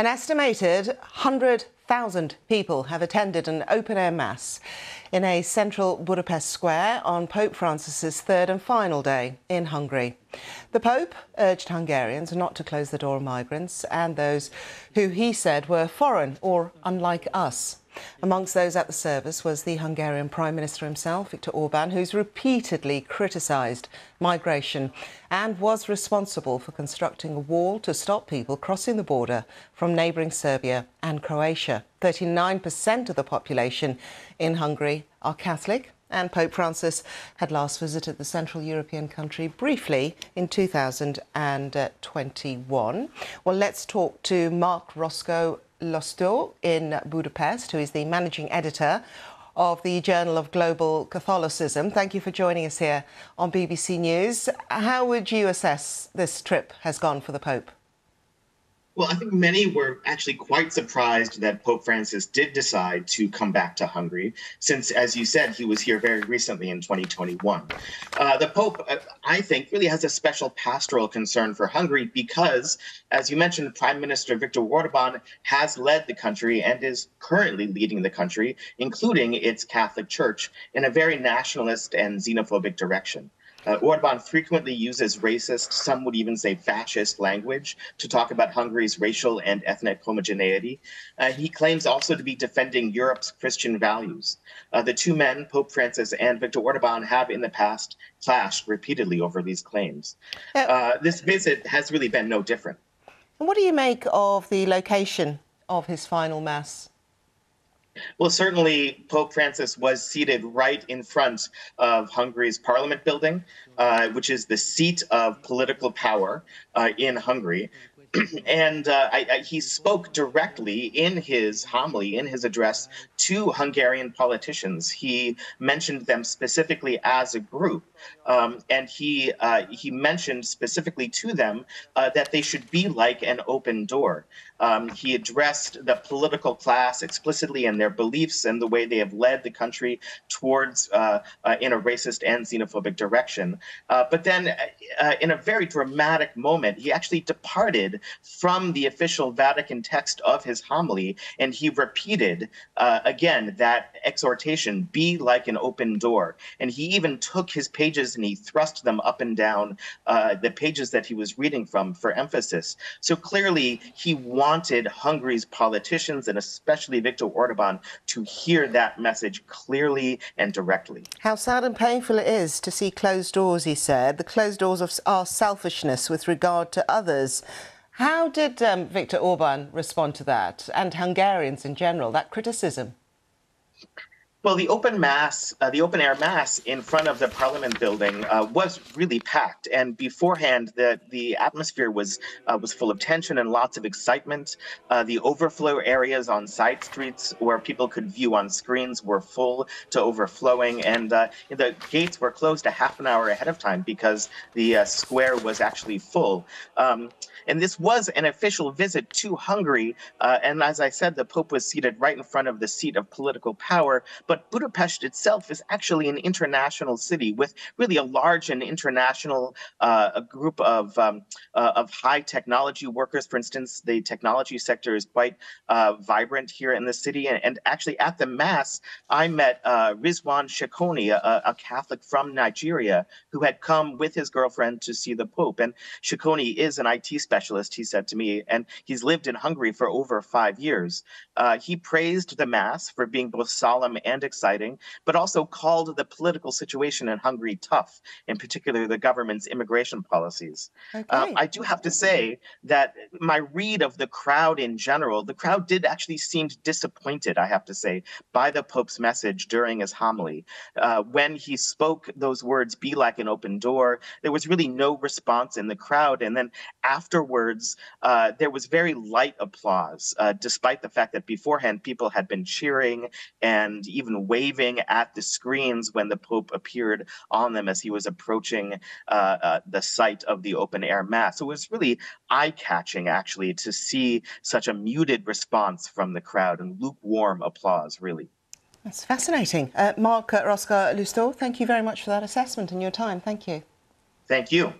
An estimated 100,000 people have attended an open air mass in a central Budapest square on Pope Francis's third and final day in Hungary. The Pope urged Hungarians not to close the door on migrants and those who he said were foreign or unlike us. Amongst those at the service was the Hungarian Prime Minister himself, Viktor Orban, who's repeatedly criticised migration and was responsible for constructing a wall to stop people crossing the border from neighbouring Serbia and Croatia. 39% of the population in Hungary are Catholic, and Pope Francis had last visited the Central European country briefly in 2021. Well, let's talk to Marc Roscoe Loustau in Budapest, who is the managing editor of the Journal of Global Catholicism. Thank you for joining us here on BBC News. How would you assess this trip has gone for the Pope? Well, I think many were actually quite surprised that Pope Francis did decide to come back to Hungary, since, as you said, he was here very recently in 2021. Uh, the Pope, uh, I think, really has a special pastoral concern for Hungary because, as you mentioned, Prime Minister Viktor Orban has led the country and is currently leading the country, including its Catholic Church, in a very nationalist and xenophobic direction. Uh, Orban frequently uses racist, some would even say fascist language to talk about Hungary's racial and ethnic homogeneity. Uh, he claims also to be defending Europe's Christian values. Uh, the two men, Pope Francis and Viktor Orban, have in the past clashed repeatedly over these claims. Uh, this visit has really been no different. And what do you make of the location of his final mass? Well, certainly Pope Francis was seated right in front of Hungary's parliament building, uh, which is the seat of political power uh, in Hungary. and uh, I, I, he spoke directly in his homily, in his address to Hungarian politicians. He mentioned them specifically as a group, um, and he uh, he mentioned specifically to them uh, that they should be like an open door. Um, he addressed the political class explicitly and their beliefs and the way they have led the country towards uh, uh, in a racist and xenophobic direction. Uh, but then, in a very dramatic moment, he actually departed from the official Vatican text of his homily, and he repeated uh, again that exhortation be like an open door. And he even took his pages and he thrust them up and down uh, the pages that he was reading from for emphasis. So clearly, he wanted Hungary's politicians and especially Viktor Orban to hear that message clearly and directly. How sad and painful it is to see closed doors, he said. The closed doors of our selfishness with regard to others. How did um, Viktor Orban respond to that, and Hungarians in general, that criticism? Well, the open mass, uh, the open air mass in front of the Parliament building uh, was really packed, and beforehand, the the atmosphere was uh, was full of tension and lots of excitement. Uh, the overflow areas on side streets where people could view on screens were full to overflowing, and uh, the gates were closed a half an hour ahead of time because the uh, square was actually full. Um, and this was an official visit to Hungary, and as I said, the Pope was seated right in front of the seat of political power but Budapest itself is actually an international city with really a large and international uh, group of um, uh, of high technology workers. For instance, the technology sector is quite uh, vibrant here in the city. And, and, actually, at the mass, I met uh, Rizwan Shekoni, a, a, Catholic from Nigeria, who had come with his girlfriend to see the Pope. And Shekoni is an IT specialist, he said to me, and he's lived in Hungary for over five years. Uh, he praised the mass for being both solemn and and exciting, but also called the political situation in Hungary tough, in particular the government's immigration policies. Okay. Um, I do have to say that my read of the crowd in general, the crowd did actually seem disappointed, I have to say, by the Pope's message during his homily. Uh, when he spoke those words, be like an open door, there was really no response in the crowd. And then afterwards, uh, there was very light applause, uh, despite the fact that beforehand people had been cheering and even even waving at the screens when the Pope appeared on them as he was approaching uh, uh, the site of the open air mass. So it was really eye catching, actually, to see such a muted response from the crowd and lukewarm applause, really. That's fascinating. Uh, Marc Roscoe Loustau, thank you very much for that assessment and your time. Thank you. Thank you.